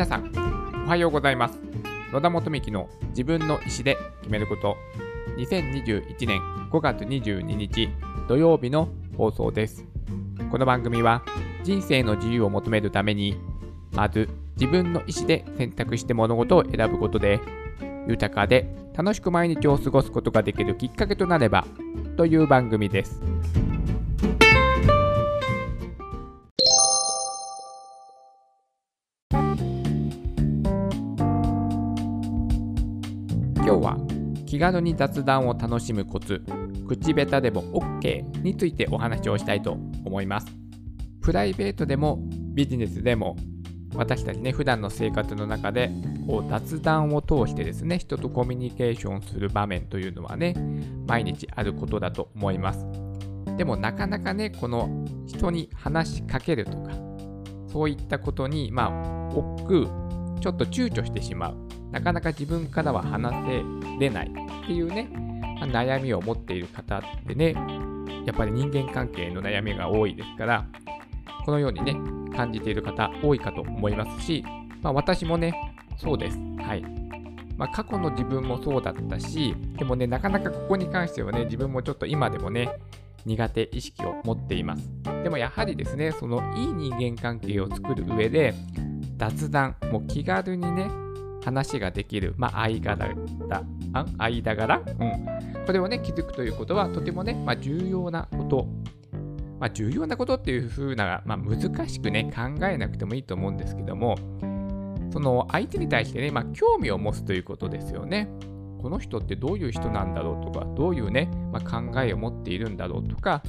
皆さん、おはようございます。野田元美の自分の意思で決めること、2021年5月22日土曜日の放送です。この番組は人生の自由を求めるために、まず自分の意思で選択して物事を選ぶことで、豊かで楽しく毎日を過ごすことができるきっかけとなればという番組です。軽に雑談を楽しむコツ口下手でも OK についてお話をしたいと思います。プライベートでもビジネスでも私たちね普段の生活の中でこう雑談を通してですね人とコミュニケーションする場面というのはね毎日あることだと思います。でもなかなかねこの人に話しかけるとかそういったことにまあ億劫ちょっと躊躇してしまう。なかなか自分からは話せれないっていうね、悩みを持っている方ってね、やっぱり人間関係の悩みが多いですから、このようにね、感じている方多いかと思いますし、まあ、私もね、そうです。はい。まあ、過去の自分もそうだったし、でもね、なかなかここに関してはね、自分もちょっと今でもね、苦手意識を持っています。でもやはりですね、そのいい人間関係を作る上で、雑談、もう気軽にね、話ができる、まあ、間柄だ、間柄、うん、これをね、気づくということは、とてもね、まあ、重要なこと。まあ、重要なことっていう風な、まあ、難しくね、考えなくてもいいと思うんですけども、その相手に対してね、まあ、興味を持つということですよね。この人ってどういう人なんだろうとか、どういうね、まあ、考えを持っているんだろうとか、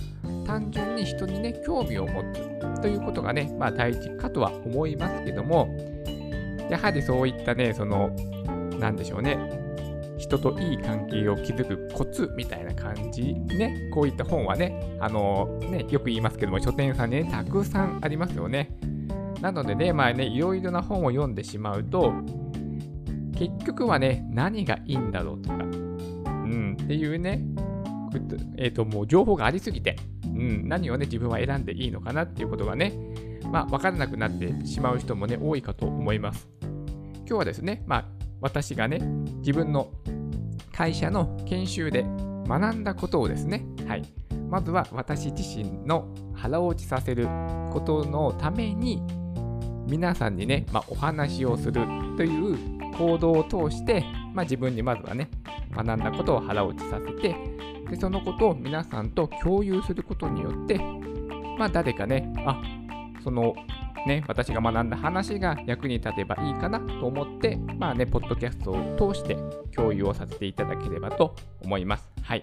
単純に人にね、興味を持つということがね、まあ、大事かとは思いますけども、やはりそういったね、その、なんでしょうね、人といい関係を築くコツみたいな感じね、こういった本はね、あのね、よく言いますけども、書店さんにね、たくさんありますよね。なのでね、まあね、いろいろな本を読んでしまうと、結局はね、何がいいんだろうとか、うん、っていうね、えっ、と、もう情報がありすぎて、うん、何をね、自分は選んでいいのかなっていうことがね、まあ、分からなくなってしまう人もね、多いかと思います。今日はですね、まあ、私がね、自分の会社の研修で学んだことをですね、はい、まずは私自身の腹落ちさせることのために、皆さんにね、まあ、お話をするという行動を通して、まあ、自分にまずはね、学んだことを腹落ちさせて、でそのことを皆さんと共有することによって、まあ、誰かね、あそのね、私が学んだ話が役に立てばいいかなと思って、まあね、ポッドキャストを通して共有をさせていただければと思います。はい。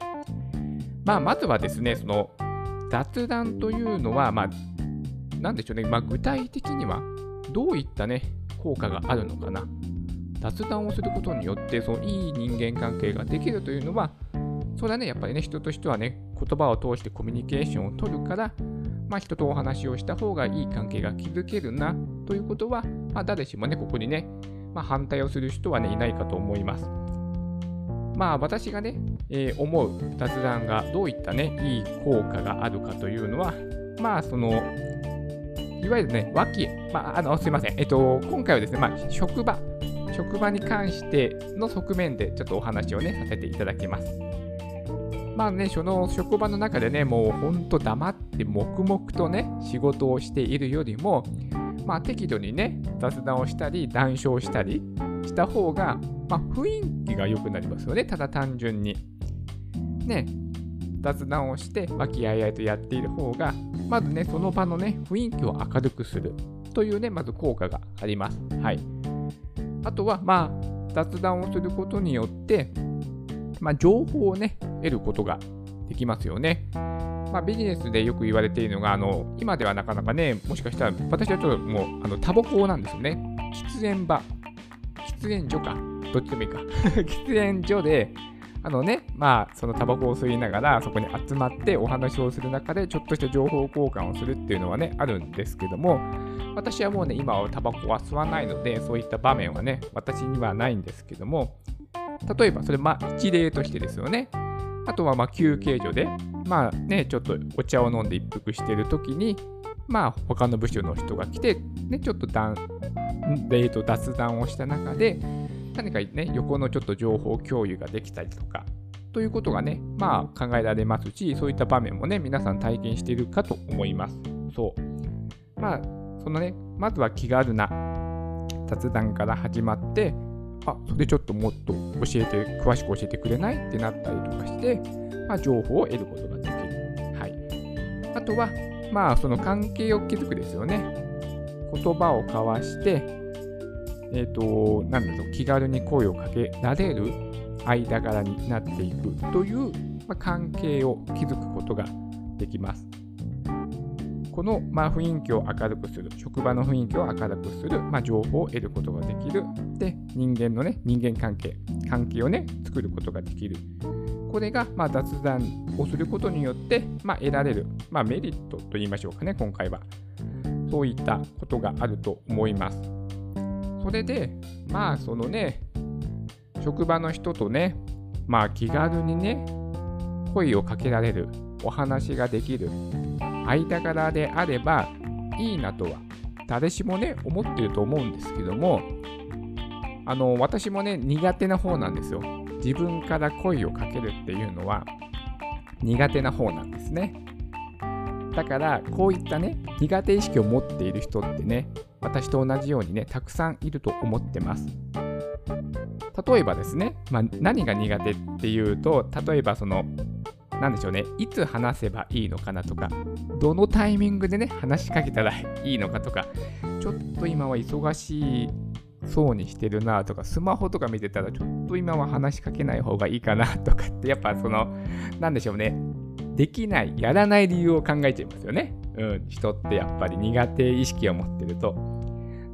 まあ、まずはですね、その雑談というのは、まあ、なんでしょうね、まあ、具体的にはどういったね、効果があるのかな。雑談をすることによって、そのいい人間関係ができるというのは、そうだね、やっぱりね、人としてはね、言葉を通してコミュニケーションを取るから、まあ、人とお話をした方がいい関係が築けるなということは、まあ、誰しもね、ここにね、まあ、反対をする人はね、いないかと思います。まあ、私がね、えー、思う雑談がどういったね、いい効果があるかというのは、まあ、その、いわゆるね、脇、まあ、あの、すいません。えっと、今回はですね、まあ、職場、職場に関しての側面でちょっとお話をね、させていただきます。まあね、その職場の中でね、もうほんと黙って黙々とね、仕事をしているよりも、まあ適度にね、雑談をしたり、談笑したりした方が、まあ雰囲気が良くなりますよね、ただ単純に。ね、雑談をして和気あいあいとやっている方が、まずね、その場のね、雰囲気を明るくするというね、まず効果があります。はい。あとは、まあ、雑談をすることによって、まあ、情報をね、得ることができますよね。まあ、ビジネスでよく言われているのが、あの今ではなかなかね、もしかしたら私はちょっともうあのタバコなんですよね。喫煙場、喫煙所か、どっちでもいいか。喫煙所で、あのね、まあ、そのタバコを吸いながら、そこに集まってお話をする中で、ちょっとした情報交換をするっていうのはね、あるんですけども、私はもうね、今はタバコは吸わないので、そういった場面はね、私にはないんですけども、例えば、それ、まあ、一例としてですよね。あとは、まあ、休憩所で、まあね、ちょっとお茶を飲んで一服しているときに、まあ、他の部署の人が来て、ね、ちょっと談、えー、と雑談をした中で、何かね、横のちょっと情報共有ができたりとか、ということがね、まあ考えられますし、そういった場面もね、皆さん体験しているかと思います。そう。まあ、そのね、まずは気軽な雑談から始まって、あ、それちょっともっと教えて、詳しく教えてくれない？ってなったりとかして、まあ、情報を得ることができる。はい。あとは、まあ、その関係を築くですよね。言葉を交わして、えっ、ー、と、なんだろう、気軽に声をかけられる間柄になっていくという、まあ、関係を築くことができます。この、まあ、雰囲気を明るくする、職場の雰囲気を明るくする、まあ、情報を得ることができる。で、人間のね、人間関係、関係をね、作ることができる。これが、まあ、雑談をすることによって、まあ、得られる、まあ、メリットと言いましょうかね、今回は。そういったことがあると思います。それで、まあ、そのね、職場の人とね、まあ、気軽にね、声をかけられる、お話ができる、間柄であればいいなとは、誰しもね、思ってると思うんですけども、あの、私もね、苦手な方なんですよ。自分から声をかけるっていうのは苦手な方なんですね。だからこういったね苦手意識を持っている人ってね私と同じようにねたくさんいると思ってます。例えばですね、まあ、何が苦手っていうと例えばその何でしょうねいつ話せばいいのかなとかどのタイミングでね話しかけたらいいのかとかちょっと今は忙しいそうにしてるなとか、スマホとか見てたら、ちょっと今は話しかけない方がいいかなとかって、やっぱその、なんでしょうね、できない、やらない理由を考えちゃいますよね。うん、人ってやっぱり苦手意識を持ってると。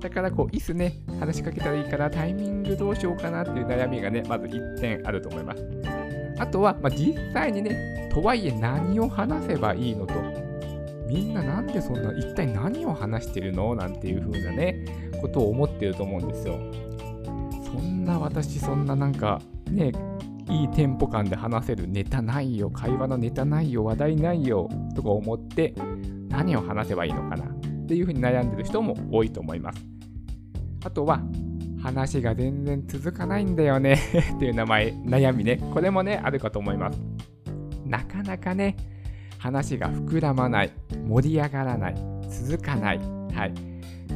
だからこう、いつね、話しかけたらいいから、タイミングどうしようかなっていう悩みがね、まず1点あると思います。あとは、まあ、実際にね、とはいえ何を話せばいいのと、みんななんでそんな、一体何を話してるの？なんていう風なね、ことを思ってると思うんですよ。そんな私、そんななんか、ね、いいテンポ感で話せるネタないよ、会話のネタないよ、話題ないよ、とか思って、何を話せばいいのかな？っていう風に悩んでる人も多いと思います。あとは、話が全然続かないんだよね っていう名前、悩みね。これもね、あるかと思います。なかなかね、話が膨らまない、盛り上がらない、続かない、はい、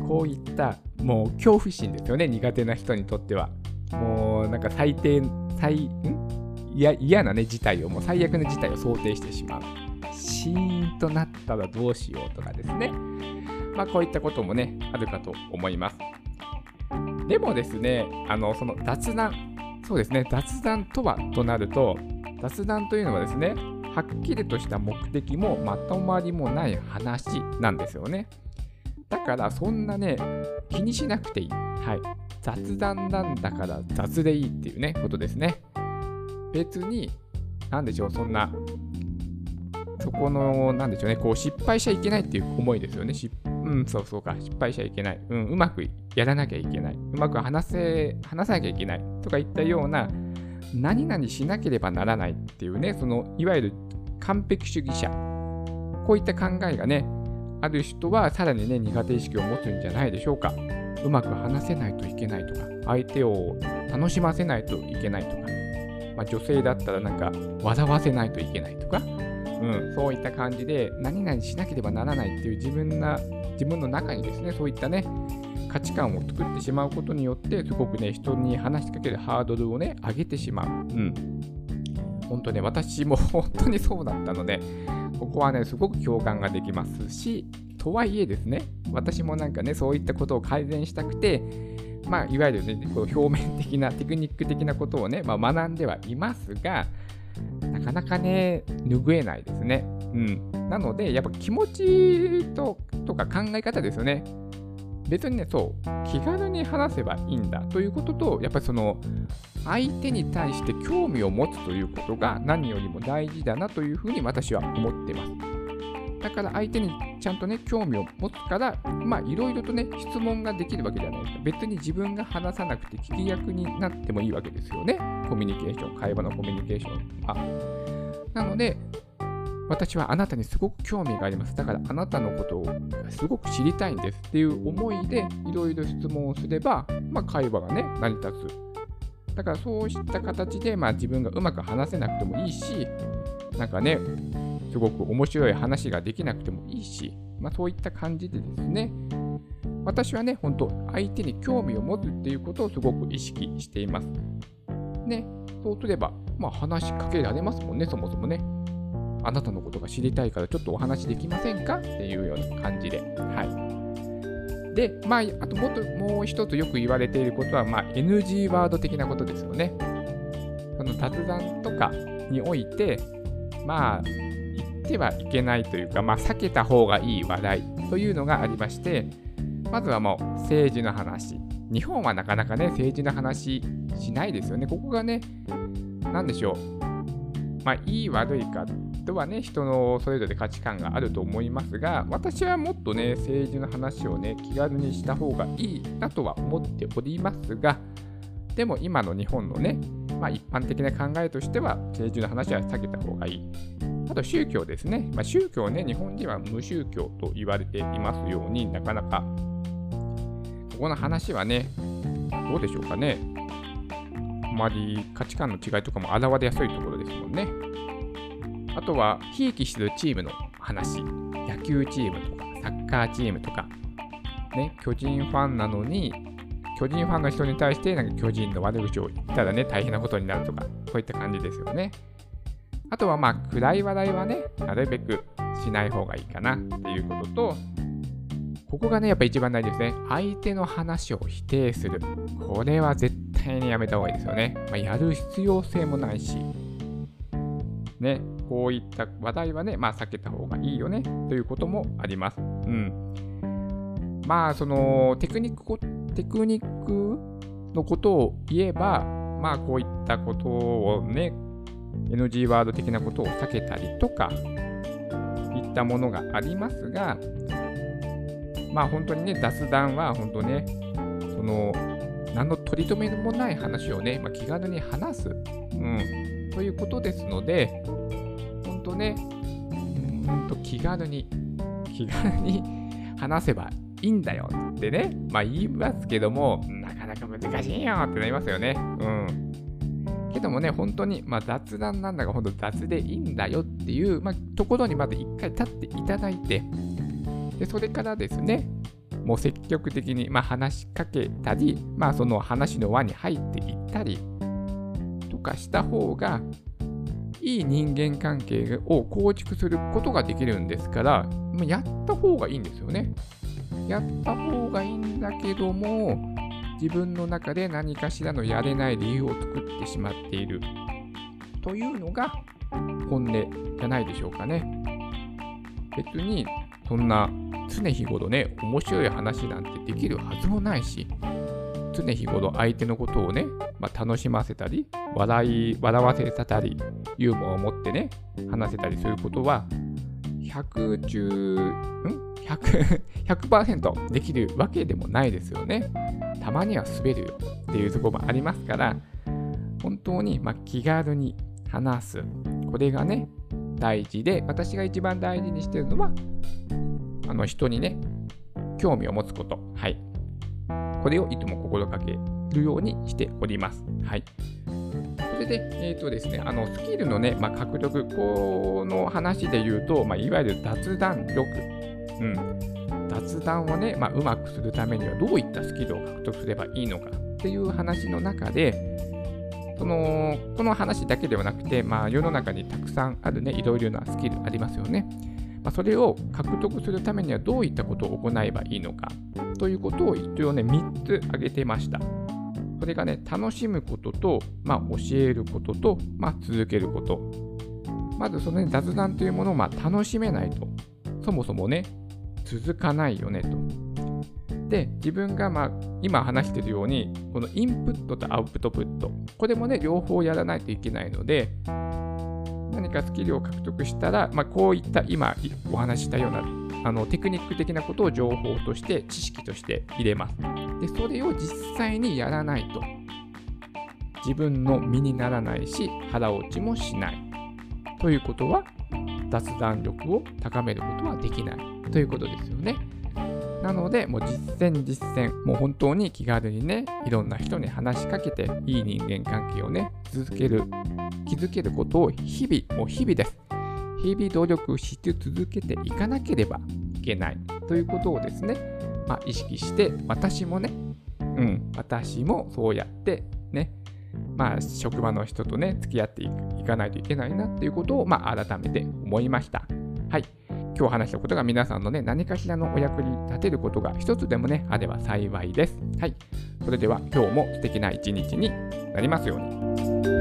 こういったもう恐怖心ですよね、苦手な人にとっては。もうなんか最低、最、ん？いや嫌なね、事態を、もう最悪な事態を想定してしまう。シーンとなったらどうしようとかですね。まあこういったこともね、あるかと思います。でもですね、あの、その雑談、そうですね、雑談とはとなると、雑談というのはですね、はっきりとした目的もまとまりもない話なんですよね。だからそんなね、気にしなくていい。はい。雑談なんだから雑でいいっていうね、ことですね。別に、なんでしょう、そんな、そこの、なんでしょうね、こう失敗しちゃいけないっていう思いですよね。うん、そうそうか、失敗しちゃいけない。うん、うまくやらなきゃいけない。うまく話せ、話さなきゃいけない。とかいったような、何々しなければならないっていうね、そのいわゆる完璧主義者、こういった考えがね、ある人はさらにね、苦手意識を持つんじゃないでしょうか。うまく話せないといけないとか、相手を楽しませないといけないとか、まあ、女性だったらなんか笑わせないといけないとか、うん、そういった感じで何々しなければならないっていう自分な自分の中にですね、そういったね、価値観を作ってしまうことによって、すごくね、人に話しかけるハードルをね、上げてしまう。うん。本当ね、私も 本当にそうだったので、ここはね、すごく共感ができますし、とはいえですね、私もなんかね、そういったことを改善したくて、まあ、いわゆるね、こう表面的なテクニック的なことをね、まあ、学んではいますが、なかなかね、拭えないですね。うん。なので、やっぱ気持ちととか考え方ですよね。別にね、そう、気軽に話せばいいんだということと、やっぱりその、相手に対して興味を持つということが何よりも大事だなというふうに私は思ってます。だから相手にちゃんとね、興味を持つから、まあいろいろとね、質問ができるわけじゃないですか。別に自分が話さなくて聞き役になってもいいわけですよね。コミュニケーション、会話のコミュニケーションは。なので、私はあなたにすごく興味があります。だからあなたのことをすごく知りたいんですっていう思いでいろいろ質問をすれば、まあ、会話がね、成り立つ。だからそうした形で、まあ、自分がうまく話せなくてもいいし、なんかね、すごく面白い話ができなくてもいいし、まあ、そういった感じでですね、私はね、本当相手に興味を持つっていうことをすごく意識しています。ね、そうすれば、まあ、話しかけられますもんね、そもそもね。あなたのことが知りたいからちょっとお話できませんかっていうような感じで。はい。で、まあ、あともっともう一つよく言われていることは、まあ、NG ワード的なことですよね。その雑談とかにおいて、まあ、言ってはいけないというか、まあ、避けた方がいい話題というのがありまして、まずはもう政治の話。日本はなかなかね、政治の話しないですよね。ここがね、何でしょう。まあ、いい悪いかとはね、人のそれぞれ価値観があると思いますが、私はもっとね、政治の話をね、気軽にした方がいいなとは思っておりますが、でも今の日本のね、まあ、一般的な考えとしては、政治の話は避けた方がいい。あと宗教ですね。まあ、宗教ね、日本人は無宗教と言われていますようになかなか、ここの話はね、どうでしょうかね。あまり価値観の違いとかも現れやすいところですもんね。あとは、ひいきするチームの話、野球チームとか、サッカーチームとか、ね、巨人ファンなのに、巨人ファンの人に対してなんか巨人の悪口を言ったらね、大変なことになるとか、そういった感じですよね。あとはまあ、暗い話題はね、なるべくしない方がいいかなっていうことと、ここがね、やっぱ一番大事ですね。相手の話を否定する。これは絶対にやめた方がいいですよね。まあ、やる必要性もないし、ね、こういった話題はね、まあ避けた方がいいよねということもあります。うん。まあ、そのテクニック、テクニックのことを言えば、まあこういったことをね、NG ワード的なことを避けたりとか、いったものがありますが、まあ本当にね、雑談は本当ね、その、何の取り留めもない話をね、まあ、気軽に話す。うん。ということですので、本当ね、うんと気軽に、気軽に話せばいいんだよってね、まあ言いますけども、なかなか難しいよってなりますよね。うん。けどもね、本当に、まあ、雑談なんだが、本当雑でいいんだよっていう、まあ、ところにまず一回立っていただいて、で、それからですね、もう積極的に、まあ、話しかけたり、まあ、その話の輪に入っていったり、とかした方がいい人間関係を構築することができるんですから、やった方がいいんですよね。やった方がいいんだけども、自分の中で何かしらのやれない理由を作ってしまっているというのが本音じゃないでしょうかね。別にそんな常日頃ね、面白い話なんてできるはずもないし、常日頃相手のことをね、まあ、楽しませたり、笑い、笑わせたり、ユーモアを持ってね、話せたりすることは、100中、ん ?100、100%できるわけでもないですよね。たまには滑るよっていうところもありますから、本当にま気軽に話す。これがね、大事で、私が一番大事にしてるのは、あの人にね、興味を持つこと。はい。これをいつも心がけるようにしております。はい。それで、えっ、ー、とですね、あの、スキルのね、まあ、獲得、この話で言うと、まあ、いわゆる雑談力。うん。雑談をね、まあ、うまくするためにはどういったスキルを獲得すればいいのかっていう話の中で、その、この話だけではなくて、まあ、世の中にたくさんあるね、いろいろなスキルありますよね。まあ、それを獲得するためにはどういったことを行えばいいのかということを一応ね、3つ挙げてました。それがね、楽しむことと、まあ、教えることと、まあ、続けること。まずその、ね、雑談というものをまあ楽しめないと、そもそもね、続かないよねと。で、自分がまあ今話しているように、このインプットとアウトプット、これもね、両方やらないといけないので、何かスキルを獲得したら、まあ、こういった今お話ししたようなあのテクニック的なことを情報として知識として入れます。で、それを実際にやらないと自分の身にならないし腹落ちもしない。ということは雑談力を高めることはできないということですよね。なので、もう実践実践、もう本当に気軽にね、いろんな人に話しかけて、いい人間関係をね、続ける、築けることを日々、もう日々です。日々努力し続けていかなければいけないということをですね、まあ、意識して、私もね、うん、私もそうやってね、まあ、職場の人とね、付き合っていかないといけないなっていうことを、まあ、改めて思いました。はい。今日話したことが皆さんのね、何かしらのお役に立てることが一つでもね、あれば幸いです。はい。それでは今日も素敵な一日になりますように。